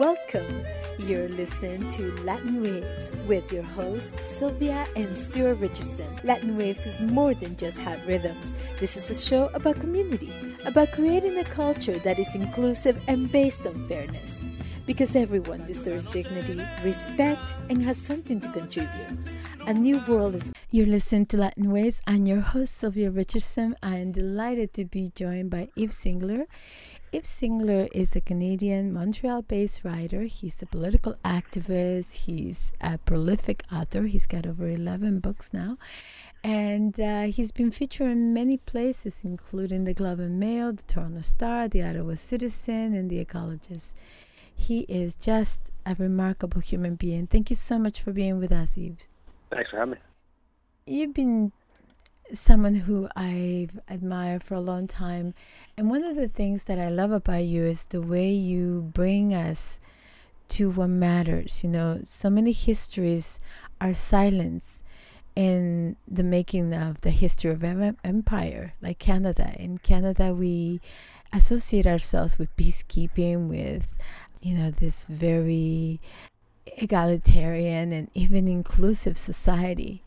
Welcome. You're listening to Latin Waves with your hosts, Sylvia and Stuart Richardson. Latin Waves is more than just hot rhythms. This is a show about community, about creating a culture that is inclusive and based on fairness. Because everyone deserves dignity, respect, and has something to contribute. A new world is. You're listening to Latin Waves. I'm your host, Sylvia Richardson. I am delighted to be joined by Yves Engler. Yves Engler is a Canadian, Montreal based writer. He's a political activist. He's a prolific author. He's got over 11 books now. And uh, he's been featured in many places, including the Globe and Mail, the Toronto Star, the Ottawa Citizen, and the Ecologist. He is just a remarkable human being. Thank you so much for being with us, Yves. Thanks for having me. You've been someone who I've admired for a long time. And one of the things that I love about you is the way you bring us to what matters. You know, so many histories are silenced in the making of the history of empire, like Canada. In Canada, we associate ourselves with peacekeeping, with, you know, this very egalitarian and even inclusive society.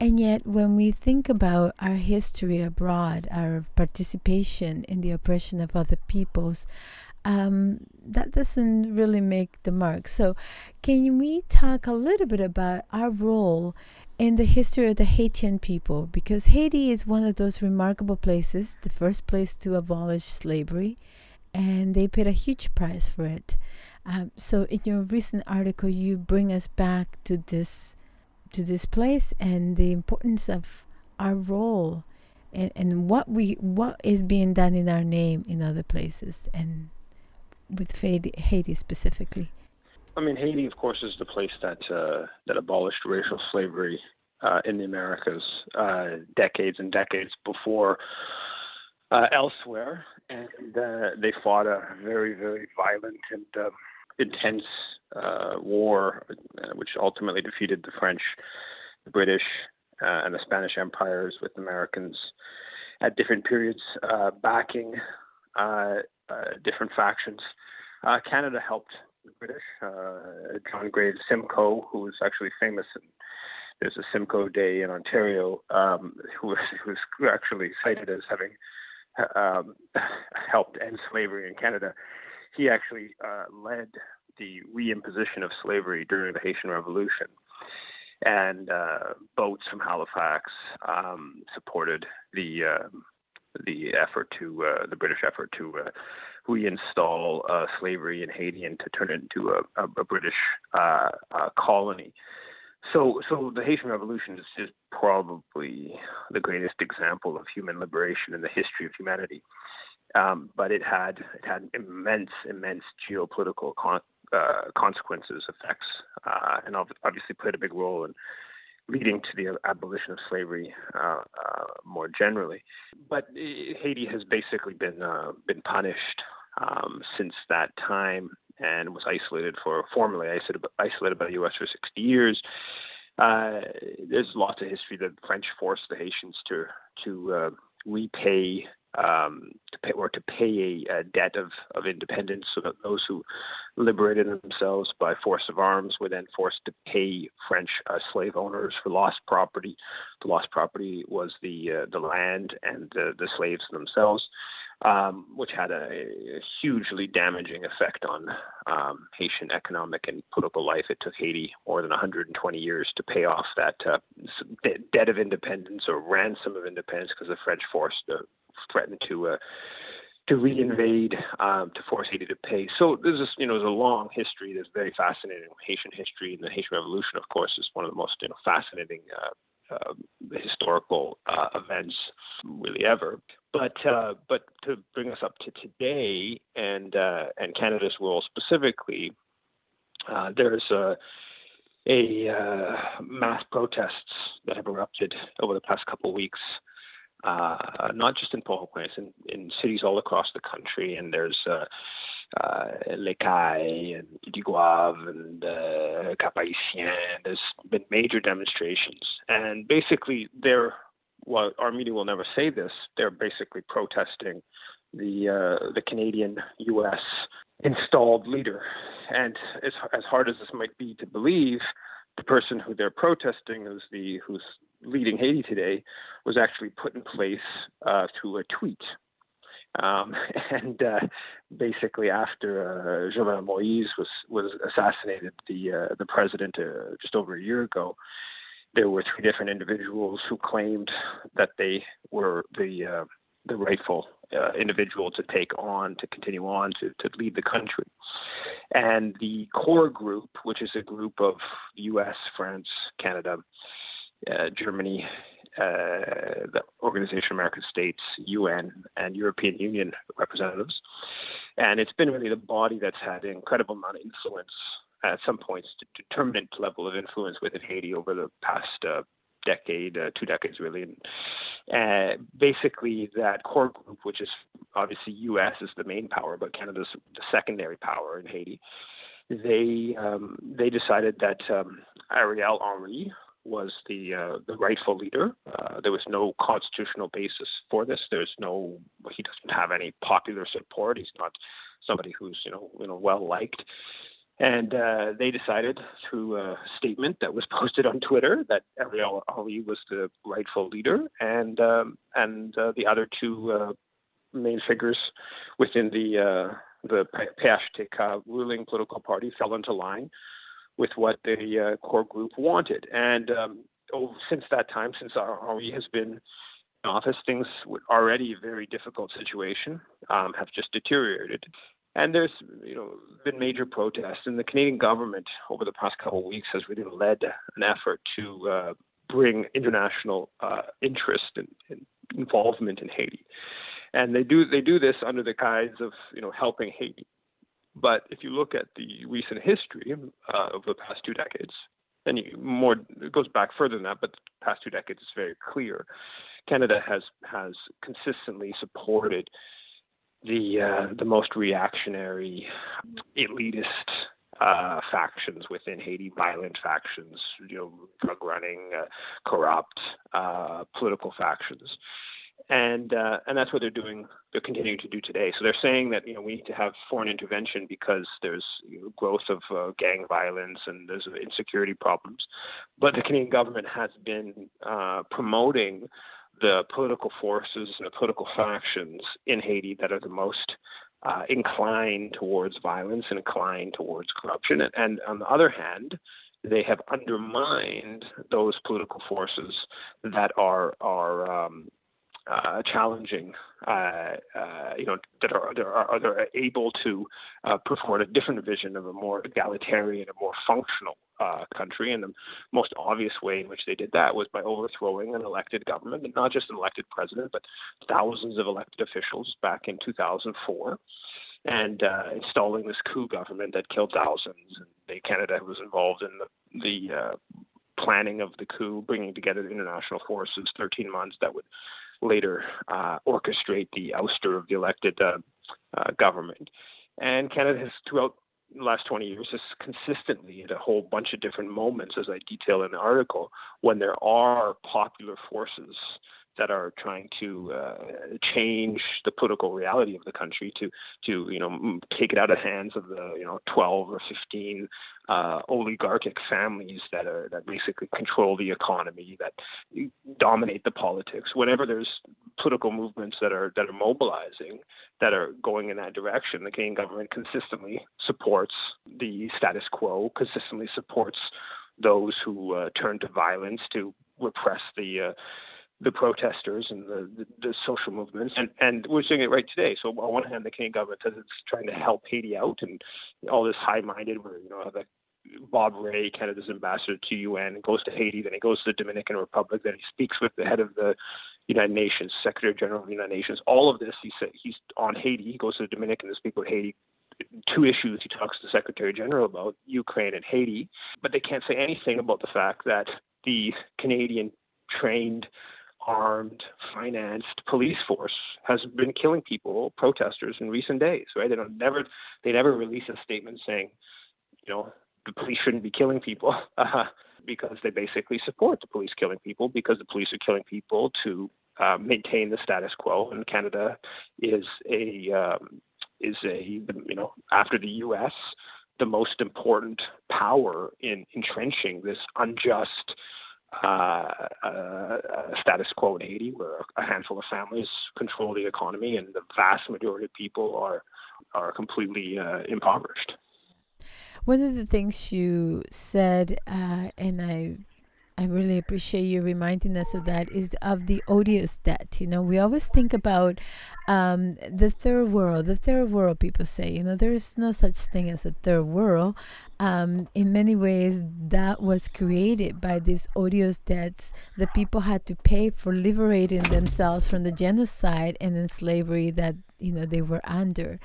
And yet, when we think about our history abroad, our participation in the oppression of other peoples, um, that doesn't really make the mark. So, can we talk a little bit about our role in the history of the Haitian people? Because Haiti is one of those remarkable places, the first place to abolish slavery, and they paid a huge price for it. Um, so, in your recent article, you bring us back to this to this place and the importance of our role and, and what we what is being done in our name in other places and with Haiti specifically. I mean, Haiti, of course, is the place that uh, that abolished racial slavery uh, in the Americas uh, decades and decades before uh, elsewhere, and uh, they fought a very, very violent and um, intense war, uh, which ultimately defeated the French, the British, uh, and the Spanish empires, with Americans at different periods uh, backing uh, different factions. Canada helped the British. John Graves Simcoe, who was actually famous in there's a Simcoe Day in Ontario, um, who, was, who was actually cited as having um, helped end slavery in Canada. He actually uh, led the reimposition of slavery during the Haitian Revolution. And uh, boats from Halifax um, supported the uh, the effort to uh, the British effort to uh, reinstall uh, slavery in Haiti and to turn it into a, a, British uh, colony. So, so the Haitian Revolution is, is probably the greatest example of human liberation in the history of humanity. Um, but it had it had immense, immense geopolitical con- uh, consequences, effects, uh, and obviously played a big role in leading to the abolition of slavery uh, uh more generally. But Haiti has basically been uh, been punished um, since that time and was isolated for formerly isolated, isolated by the U.S. for 60 years. Uh, there's lots of history that the French forced the Haitians to to repay um, to pay or to pay a, a, debt of, of independence so that those who liberated themselves by force of arms were then forced to pay French uh, slave owners for lost property. The lost property was the uh, the land and the, the slaves themselves, um, which had a, a, hugely damaging effect on um, Haitian economic and political life. It took Haiti more than 120 years to pay off that uh, debt of independence or ransom of independence because the French forced the threatened to uh, to reinvade, um, to force Haiti to pay. So there's this, you know, there's a long history. There's very fascinating Haitian history, and the Haitian Revolution, of course, is one of the most you know fascinating uh, uh, historical uh, events really ever. But uh, but to bring us up to today and uh, and Canada's role specifically, uh, there's a a mass protests that have erupted over the past couple of weeks uh, not just in Port-au-Prince, in, in cities all across the country. And there's uh, uh, and Digoave and uh, Cap-Haïtien. There's been major demonstrations. And basically, they're, well, our media will never say this, they're basically protesting the uh, the Canadian U.S. installed leader. And as as hard as this might be to believe, the person who they're protesting, is the who's leading Haiti today, was actually put in place uh, through a tweet. Um, and uh, basically, after uh, Jovenel Moïse was was assassinated, the uh, the president uh, just over a year ago, there were three different individuals who claimed that they were the uh, the rightful uh, individual to take on, to continue on, to, to lead the country. And the core group, which is a group of U.S., France, Canada, Germany, uh, the Organization of American States, UN, and European Union representatives. And it's been really the body that's had an incredible amount of influence at some points, determinant level of influence within Haiti over the past uh, decade, uh, two decades really. And uh, basically, that core group, which is obviously U.S. is the main power, but Canada's the secondary power in Haiti. They um, they decided that um, Ariel Henry was the uh, the rightful leader. Uh, there was no constitutional basis for this. There's no he doesn't have any popular support. He's not somebody who's you know you know well liked. And uh, they decided through a statement that was posted on Twitter that Ariel Henry was the rightful leader, and um, and uh, the other two uh, main figures within the uh, the PHTK ruling political party fell into line with what the uh, core group wanted. And um, oh, since that time, since Henry has been in office, things already a very difficult situation um, have just deteriorated. And there's, you know, been major protests, and the Canadian government over the past couple of weeks has really led an effort to uh, bring international uh, interest and, and, involvement in Haiti. And they do they do this under the guise of, you know, helping Haiti. But if you look at the recent history uh, of the past two decades, and you, more it goes back further than that, but the past two decades is very clear. Canada has has consistently supported the uh, the most reactionary, elitist uh, factions within Haiti, violent factions, you know, drug running, uh, corrupt uh, political factions, and uh, and that's what they're doing. They're continuing to do today. So they're saying that you know we need to have foreign intervention because there's you know, growth of uh, gang violence and there's insecurity problems, but the Canadian government has been promoting the political forces and the political factions in Haiti that are the most uh, inclined towards violence and inclined towards corruption. And, and on the other hand, they have undermined those political forces that are are um, uh, challenging, uh, uh, you know, that are, that are, that are able to uh, forward a different vision of a more egalitarian, a more functional uh, country. And the most obvious way in which they did that was by overthrowing an elected government, and not just an elected president, but thousands of elected officials back in 2004 and uh, installing this coup government that killed thousands. And they, Canada was involved in the, the uh, planning of the coup, bringing together the international forces, 13 months that would later uh, orchestrate the ouster of the elected uh, uh, government. And Canada has, throughout the last 20 years, has consistently, at a whole bunch of different moments, as I detail in the article, when there are popular forces that are trying to uh, change the political reality of the country to to you know take it out of the hands of the you know 12 or 15 uh, oligarchic families that are that basically control the economy that dominate the politics whenever there's political movements that are that are mobilizing that are going in that direction the Canadian government consistently supports the status quo consistently supports those who uh, turn to violence to repress the uh, the protesters and the, the, the, social movements. And, and we're seeing it right today. So on one hand, the Canadian government says it's trying to help Haiti out and all this high-minded, where, you know, the Bob Rae, Canada's ambassador to UN, goes to Haiti, then he goes to the Dominican Republic, then he speaks with the head of the United Nations, Secretary General of the United Nations. All of this, he said he's on Haiti. He goes to the Dominican to speak with Haiti. Two issues he talks to the Secretary General about Ukraine and Haiti, but they can't say anything about the fact that the Canadian trained armed, financed police force has been killing people, protesters, in recent days. Right? They don't never they never release a statement saying, you know, the police shouldn't be killing people uh, because they basically support the police killing people because the police are killing people to uh, maintain the status quo, and Canada is a um, is a you know after the U.S. the most important power in entrenching this unjust uh, uh, status quo in Haiti, where a handful of families control the economy, and the vast majority of people are are completely uh, impoverished. One of the things you said, uh, and I I really appreciate you reminding us of that is of the odious debt. You know, we always think about um, the third world. The third world, people say, you know, there is no such thing as a third world. Um, in many ways, that was created by these odious debts that people had to pay for liberating themselves from the genocide and then slavery that you know they were under.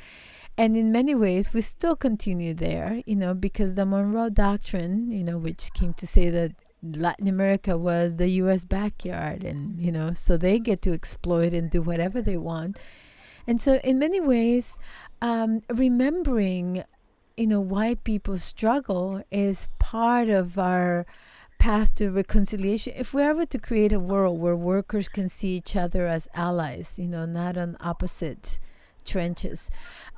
And in many ways, we still continue there, you know, because the Monroe Doctrine, you know, which came to say that Latin America was the US backyard and you know so they get to exploit and do whatever they want. And so in many ways um, remembering you know why people struggle is part of our path to reconciliation. If we're ever to create a world where workers can see each other as allies you know not on opposite trenches.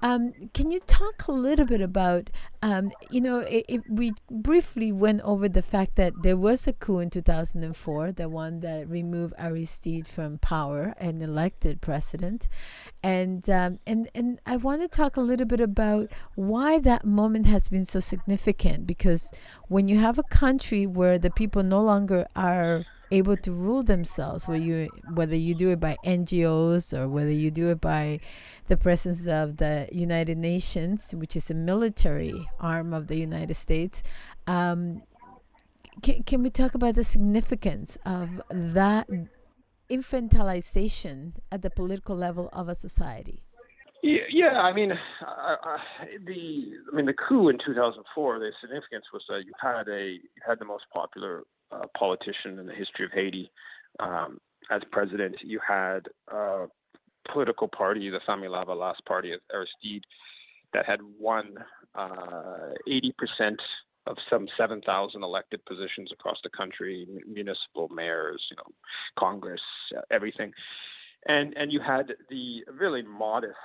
Um, can you talk a little bit about, um, you know, it, it, we briefly went over the fact that there was a coup in 2004, the one that removed Aristide from power and elected president, and um, and and I want to talk a little bit about why that moment has been so significant because when you have a country where the people no longer are able to rule themselves whether you whether you do it by NGOs or whether you do it by the presence of the United Nations which is a military arm of the United States um, can, can we talk about the significance of that infantilization at the political level of a society yeah, I mean, the I mean the coup in 2004. The significance was that you had a you had the most popular uh, politician in the history of Haiti um, as president. You had a political party, the Famille Lavalas party of Aristide, that had won uh, 80% of some 7,000 elected positions across the country, municipal mayors, you know, Congress, everything. And, and you had the really modest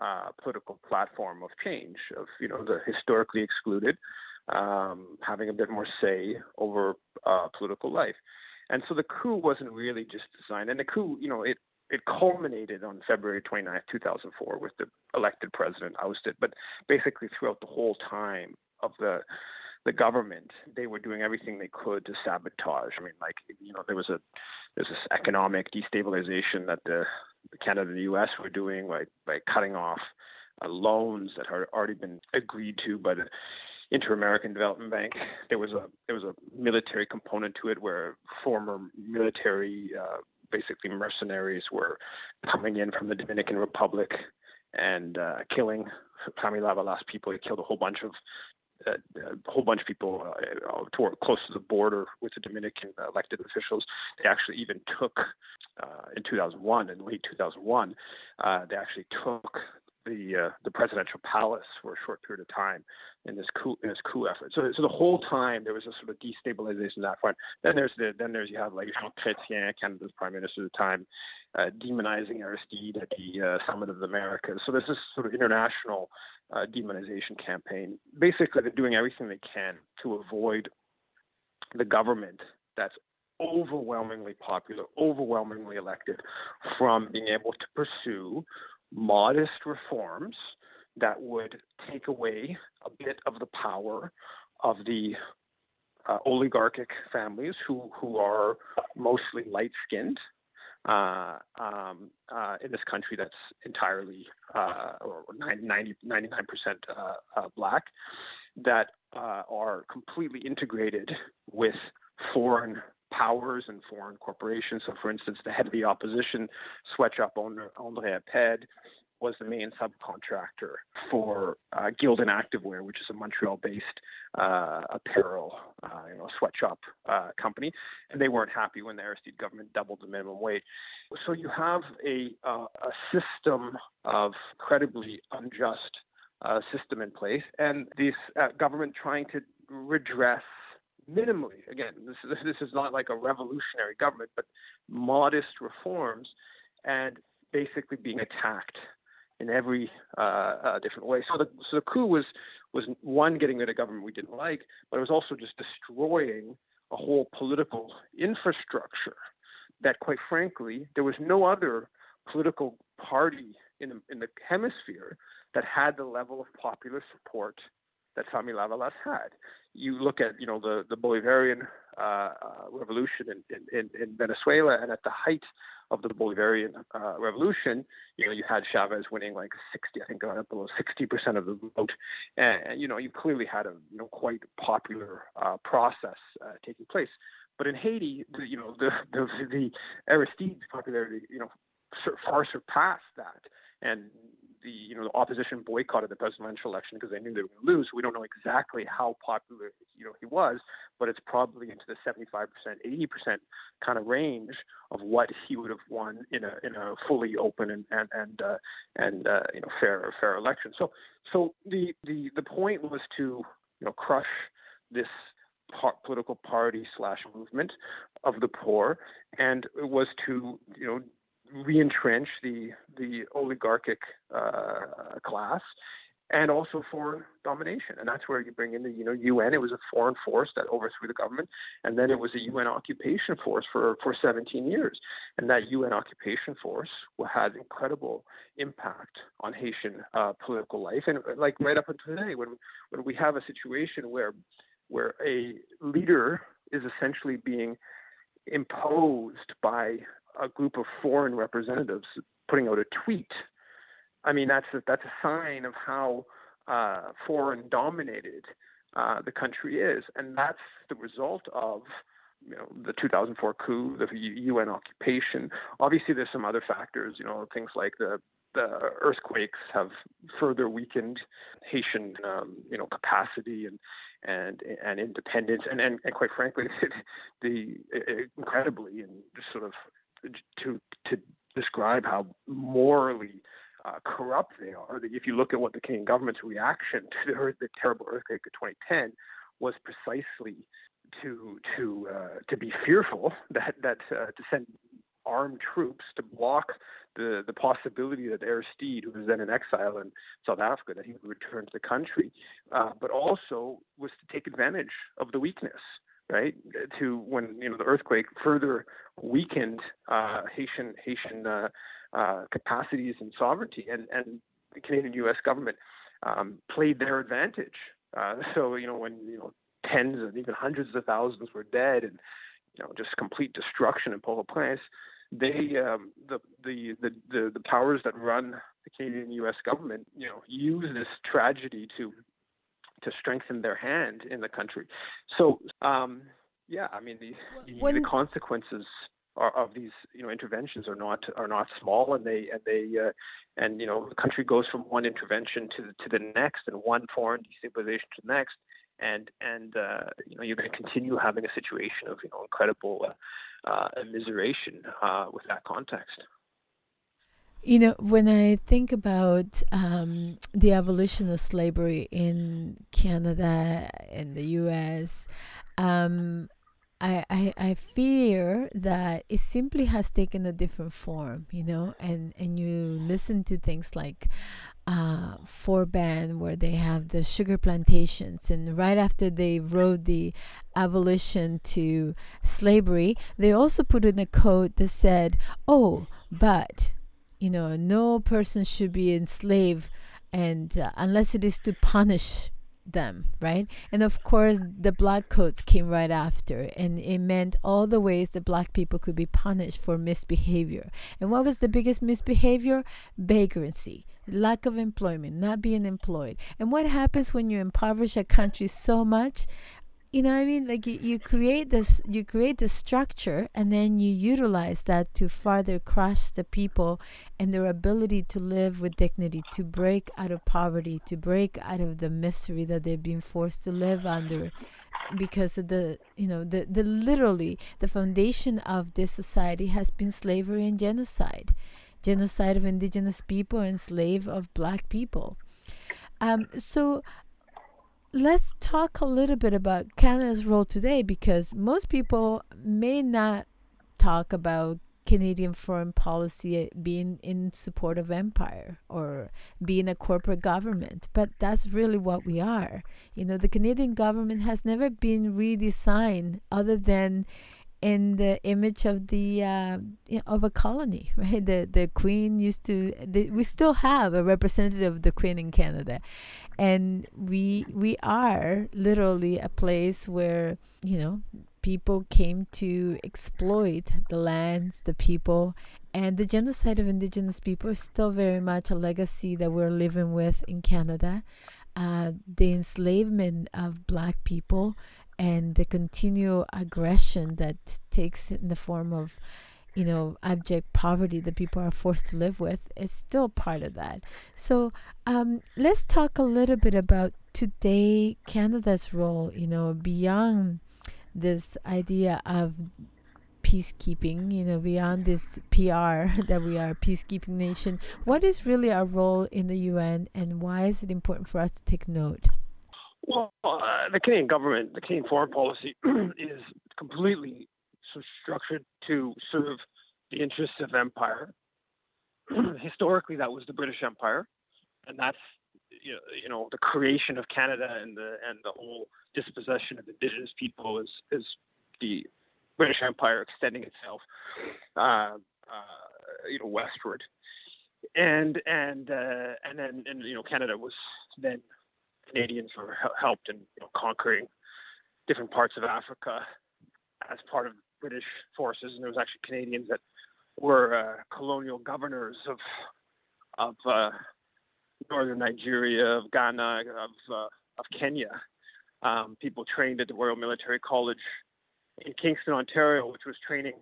uh, political platform of change of you know the historically excluded um, having a bit more say over uh, political life. And so the coup wasn't really just designed, and the coup, you know, it it culminated on February 29, 2004, with the elected president ousted. But basically, throughout the whole time of the the government, they were doing everything they could to sabotage. I mean, like you know, there was a there's this economic destabilization that the, Canada and the U.S. were doing by by cutting off uh, loans that had already been agreed to the Inter-American Development Bank. There was a there was a military component to it where former military, uh, basically mercenaries, were coming in from the Dominican Republic and uh, killing Famille Lavalas people. He killed a whole bunch of uh, a whole bunch of people uh, uh toward, close to the border with the Dominican elected officials. They actually even took uh, in 2001, in late 2001, uh, they actually took the uh, the presidential palace for a short period of time in this coup in this coup effort. So so the whole time there was a sort of destabilization of that front. Then there's the then there's you have like Jean Chrétien, Canada's prime minister at the time, uh, demonizing Aristide at the uh, Summit of the Americas. So there's this sort of international uh, demonization campaign. Basically, they're doing everything they can to avoid the government that's overwhelmingly popular, overwhelmingly elected, from being able to pursue modest reforms that would take away a bit of the power of the uh, oligarchic families who, who are mostly light skinned uh, um, uh, in this country that's entirely uh, or 90, 99% uh, uh, black that are completely integrated with foreign powers and foreign corporations. So, for instance, the head of the opposition, Sweatshop owner André Apaid, was the main subcontractor for uh, Gildan Activewear, which is a Montreal-based uh, apparel, uh, you know, sweatshop uh, company, and they weren't happy when the Aristide government doubled the minimum wage. So you have a uh, a system of incredibly unjust uh, system in place, and this government trying to redress minimally, again, this is, this is not like a revolutionary government, but modest reforms and basically being attacked in every uh, uh, different way. So the, so the coup was, was one, getting rid of government we didn't like, but it was also just destroying a whole political infrastructure that, quite frankly, there was no other political party in the, in the hemisphere that had the level of popular support that Fanmi Lavalas had. You look at, you know, the, the Bolivarian uh, uh, revolution in, in, in, Venezuela, and at the height of the Bolivarian uh, revolution, you know, you had Chavez winning like 60, I think, uh, below 60% of the vote, and you know, you clearly had a you know quite popular uh, process uh, taking place. But in Haiti, the, you know, the the, the Aristide's popularity, you know, far surpassed that, and the you know the opposition boycotted the presidential election because they knew they were going to lose. We don't know exactly how popular you know he was, but it's probably into the 75%, 80% kind of range of what he would have won in a in a fully open and and and uh, and uh, you know fair fair election. So so the the the point was to you know crush this political party slash movement of the poor, and it was to you know re-entrench the the oligarchic uh, class and also foreign domination. And that's where you bring in the you know UN. It was a foreign force that overthrew the government, and then it was a UN occupation force for for 17 years. And that UN occupation force had incredible impact on Haitian uh, political life, and like right up until today, when when we have a situation where where a leader is essentially being imposed by a group of foreign representatives putting out a tweet. I mean, that's a, that's a sign of how uh, foreign dominated uh, the country is, and that's the result of you know the 2004 coup, the UN occupation. Obviously, there's some other factors. You know, things like the the earthquakes have further weakened Haitian, um, you know, capacity and and and independence, and and, and quite frankly, the, the incredibly and just sort of to to describe how morally uh, corrupt they are. That If you look at what the Canadian government's reaction to the, the terrible earthquake of 2010 was precisely to to uh, to be fearful that that uh, to send armed troops to block the the possibility that Aristide, who was then in exile in South Africa, that he would return to the country, uh, but also was to take advantage of the weakness right? To when you know the earthquake further weakened uh, Haitian Haitian uh, uh, capacities and sovereignty, and and the Canadian U.S. government um, played their advantage. Uh, so you know when you know tens and even hundreds of thousands were dead, and you know just complete destruction in Port-au-Prince, they um, the, the the the the powers that run the Canadian U.S. government, you know, use this tragedy to to strengthen their hand in the country. So, um, yeah, I mean, the, when, the consequences are, of these, you know, interventions are not are not small, and they and they uh, and you know, the country goes from one intervention to to the next, and one foreign destabilization to the next, and and uh, you know, you're going to continue having a situation of you know incredible uh, uh, immiseration uh, with that context. You know, when I think about um, the abolition of slavery in Canada and the US, um, I, I, I fear that it simply has taken a different form, you know, and, and you listen to things like uh, Band, where they have the sugar plantations, and right after they wrote the abolition to slavery, they also put in a code that said, oh, but you know, no person should be enslaved, and uh, unless it is to punish them, right? And of course, the black codes came right after, and it meant all the ways that black people could be punished for misbehavior. And what was the biggest misbehavior? Vagrancy, lack of employment, not being employed. And what happens when you impoverish a country so much? You know what i mean? Like you, you create this you create the structure and then you utilize that to further crush the people and their ability to live with dignity to break out of poverty to break out of the misery that they've been forced to live under because of the you know the, the literally the foundation of this society has been slavery and genocide. Genocide of indigenous people and slave of black people. Um, so let's talk a little bit about Canada's role today because most people may not talk about Canadian foreign policy being in support of empire or being a corporate government, but that's really what we are. You know, the Canadian government has never been redesigned other than in the image of the uh, of a colony, right? The the Queen used to. The, we still have a representative of the Queen in Canada, and we we are literally a place where you know people came to exploit the lands, the people, and the genocide of Indigenous people is still very much a legacy that we're living with in Canada. Uh, the enslavement of Black people and the continual aggression that takes in the form of you know abject poverty that people are forced to live with is still part of that so um, let's talk a little bit about today canada's role you know beyond this idea of peacekeeping, you know, beyond this PR that we are a peacekeeping nation. What is really our role in the UN and why is it important for us to take note? Well, uh, the Canadian government, the Canadian foreign policy is completely structured to serve the interests of empire. Historically, that was the British Empire, and that's you know the creation of Canada and the and the whole dispossession of indigenous people is is the British Empire extending itself, uh, uh, you know, westward, and and uh, and then and you know Canada was then Canadians were helped in you know, conquering different parts of Africa as part of British forces, and there was actually Canadians that were uh, colonial governors of of uh, northern Nigeria, of Ghana, of uh, of Kenya. Um, people trained at the Royal Military College in Kingston, Ontario, which was training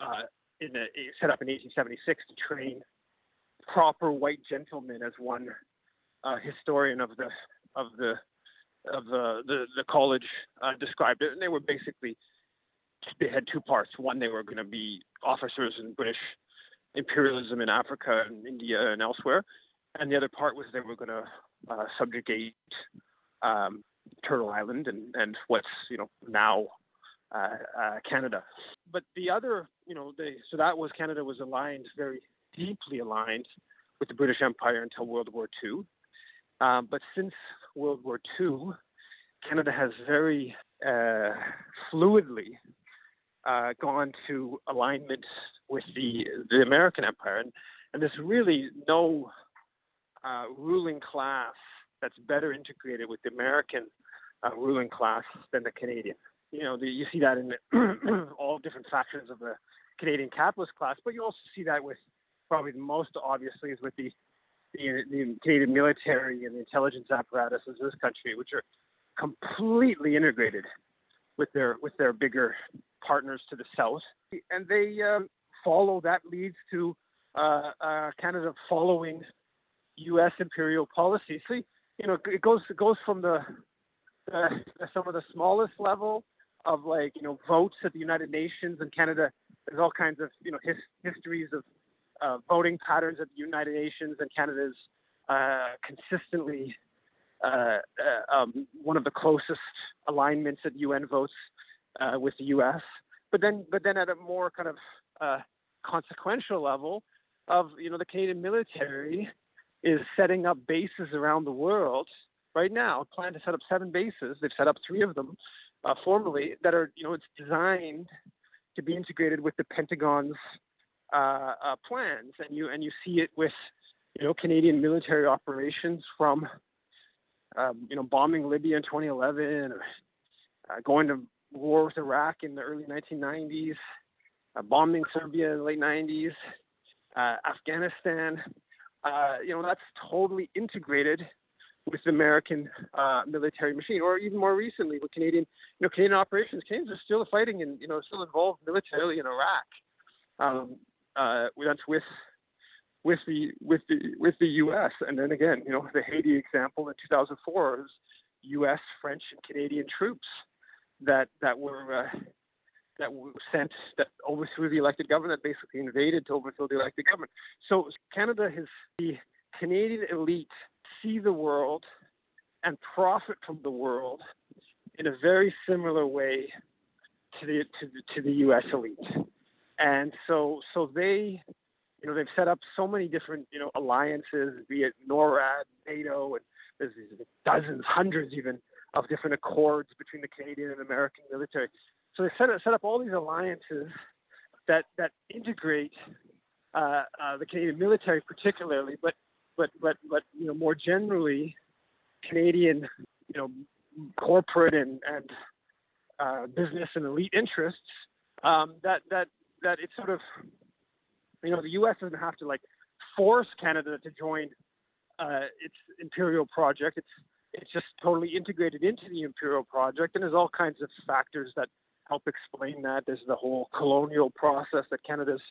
uh, in the, set up in 1876 to train proper white gentlemen, as one uh, historian of the of the of the, the college uh, described it, and they were basically they had two parts. One, they were going to be officers in British imperialism in Africa and India and elsewhere, and the other part was they were going to uh, subjugate um, Turtle Island and, and what's you know now uh, uh, Canada. But the other, you know, they, so that was Canada was aligned very deeply aligned with the British Empire until World War II. Um, but since World War II, Canada has very uh, fluidly uh, gone to alignment with the the American Empire, and, and there's really no uh, ruling class that's better integrated with the American uh, ruling class than the Canadian. You know, the, you see that in all different factions of the Canadian capitalist class, but you also see that with probably the most obviously is with the the, the Canadian military and the intelligence apparatuses of this country, which are completely integrated with their with their bigger partners to the south, and they um, follow. That leads to uh, uh, Canada following U.S. imperial policy. So you know, it goes it goes from the, the some of the smallest level of like you know votes at the United Nations and Canada. There's all kinds of you know his, histories of uh, voting patterns at the United Nations and Canada's uh, consistently uh, uh um, one of the closest alignments at UN votes uh, with the U.S. But then, but then at a more kind of uh, consequential level of you know the Canadian military is setting up bases around the world right now. Plan to set up seven bases. They've set up three of them formally that are, you know, it's designed to be integrated with the Pentagon's uh, uh, plans, and you and you see it with, you know, Canadian military operations from, um, you know, bombing Libya in 2011, or uh, going to war with Iraq in the early 1990s, uh, bombing Serbia in the late 90s, uh, Afghanistan uh, you know, that's totally integrated with the American uh, military machine, or even more recently with Canadian, you know, Canadian operations. Canadians are still fighting and you know still involved militarily in Iraq. Um, uh, that's with with the with the with the U.S. And then again, you know, the Haiti example in 2004 is U.S., French, and Canadian troops that that were uh, that were sent that overthrew the elected government, that basically invaded to overthrow the elected government. So Canada has the Canadian elite see the world and profit from the world in a very similar way to the to the, to the U.S. elite. And so so they you know they've set up so many different you know alliances, be it NORAD, NATO, and there's dozens, hundreds even of different accords between the Canadian and American military. So they set up, set up all these alliances that that integrate uh, uh, the Canadian military, particularly, but but but but you know more generally, Canadian you know corporate and and uh, business and elite interests. Um, that that that it's sort of you know the U.S. doesn't have to like force Canada to join uh, its imperial project. It's it's just totally integrated into the imperial project, and there's all kinds of factors that help explain that. There's the whole colonial process that Canada's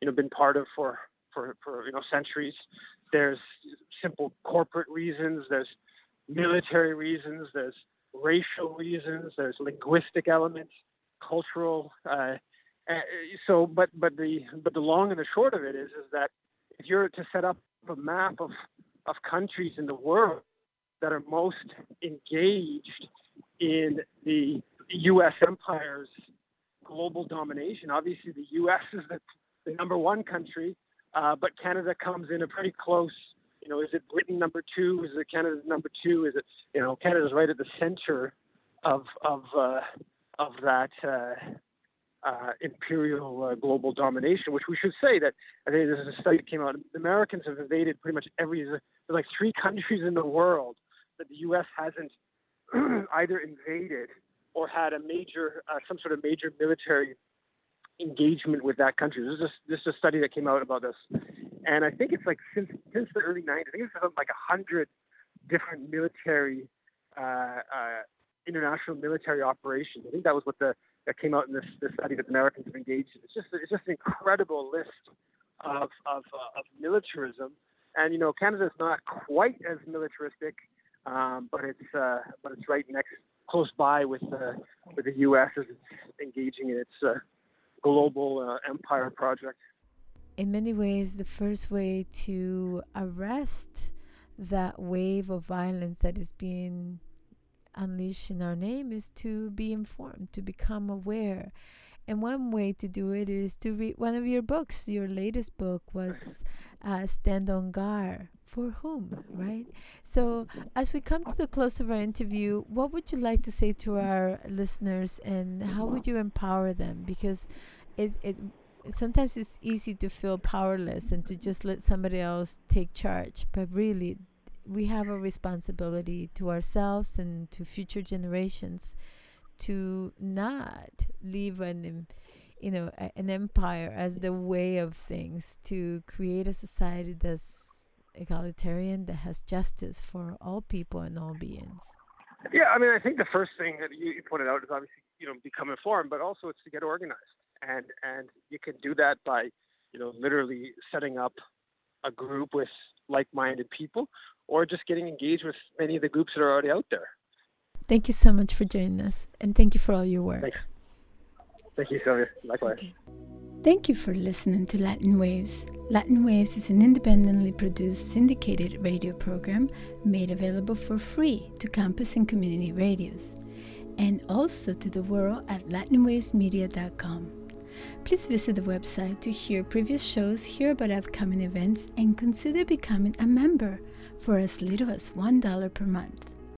you know been part of for for for you know centuries. There's simple corporate reasons. There's military reasons. There's racial reasons. There's linguistic elements, cultural. Uh, uh, so, but but the but the long and the short of it is is that if you're to set up a map of of countries in the world that are most engaged in the U.S. empire's global domination, obviously the U.S. is the, the number one country, uh, but Canada comes in a pretty close. You know, is it Britain number two? Is it Canada number two? Is it you know Canada's right at the center of of uh, of that uh, imperial uh, global domination, which we should say that I think there's a study that came out. Americans have invaded pretty much every. There's like three countries in the world that the U.S. hasn't either invaded or had a major, uh, some sort of major military engagement with that country. This is a, this is a study that came out about this, and I think it's like since since the early '90s. I think it's like a hundred different military, uh, uh, international military operations. I think that was what the that came out in this, this study that Americans have engaged in. It's just it's just an incredible list of of, uh, of militarism, and you know Canada is not quite as militaristic, um, but it's uh, but it's right next close by with uh, with the U.S. as it's engaging in its uh, global uh, empire project. In many ways, the first way to arrest that wave of violence that is being unleash in our name is to be informed, to become aware. And one way to do it is to read one of your books. Your latest book was uh, Stand on Guard. For whom, right? So, as we come to the close of our interview, what would you like to say to our listeners and how would you empower them? Because it, it sometimes it's easy to feel powerless and to just let somebody else take charge, but really, we have a responsibility to ourselves and to future generations to not leave an you know an empire as the way of things to create a society that's egalitarian that has justice for all people and all beings. Yeah i mean i think the first thing that you, you pointed out is obviously you know become informed but also it's to get organized. And and you can do that by you know literally setting up a group with like-minded people or just getting engaged with many of the groups that are already out there. Thank you so much for joining us, and thank you for all your work. Thanks. Thank you, Sylvia. Likewise. Okay. Thank you for listening to Latin Waves. Latin Waves is an independently produced syndicated radio program made available for free to campus and community radios, and also to the world at latinwavesmedia.com. Please visit the website to hear previous shows, hear about upcoming events, and consider becoming a member for as little as $1 per month.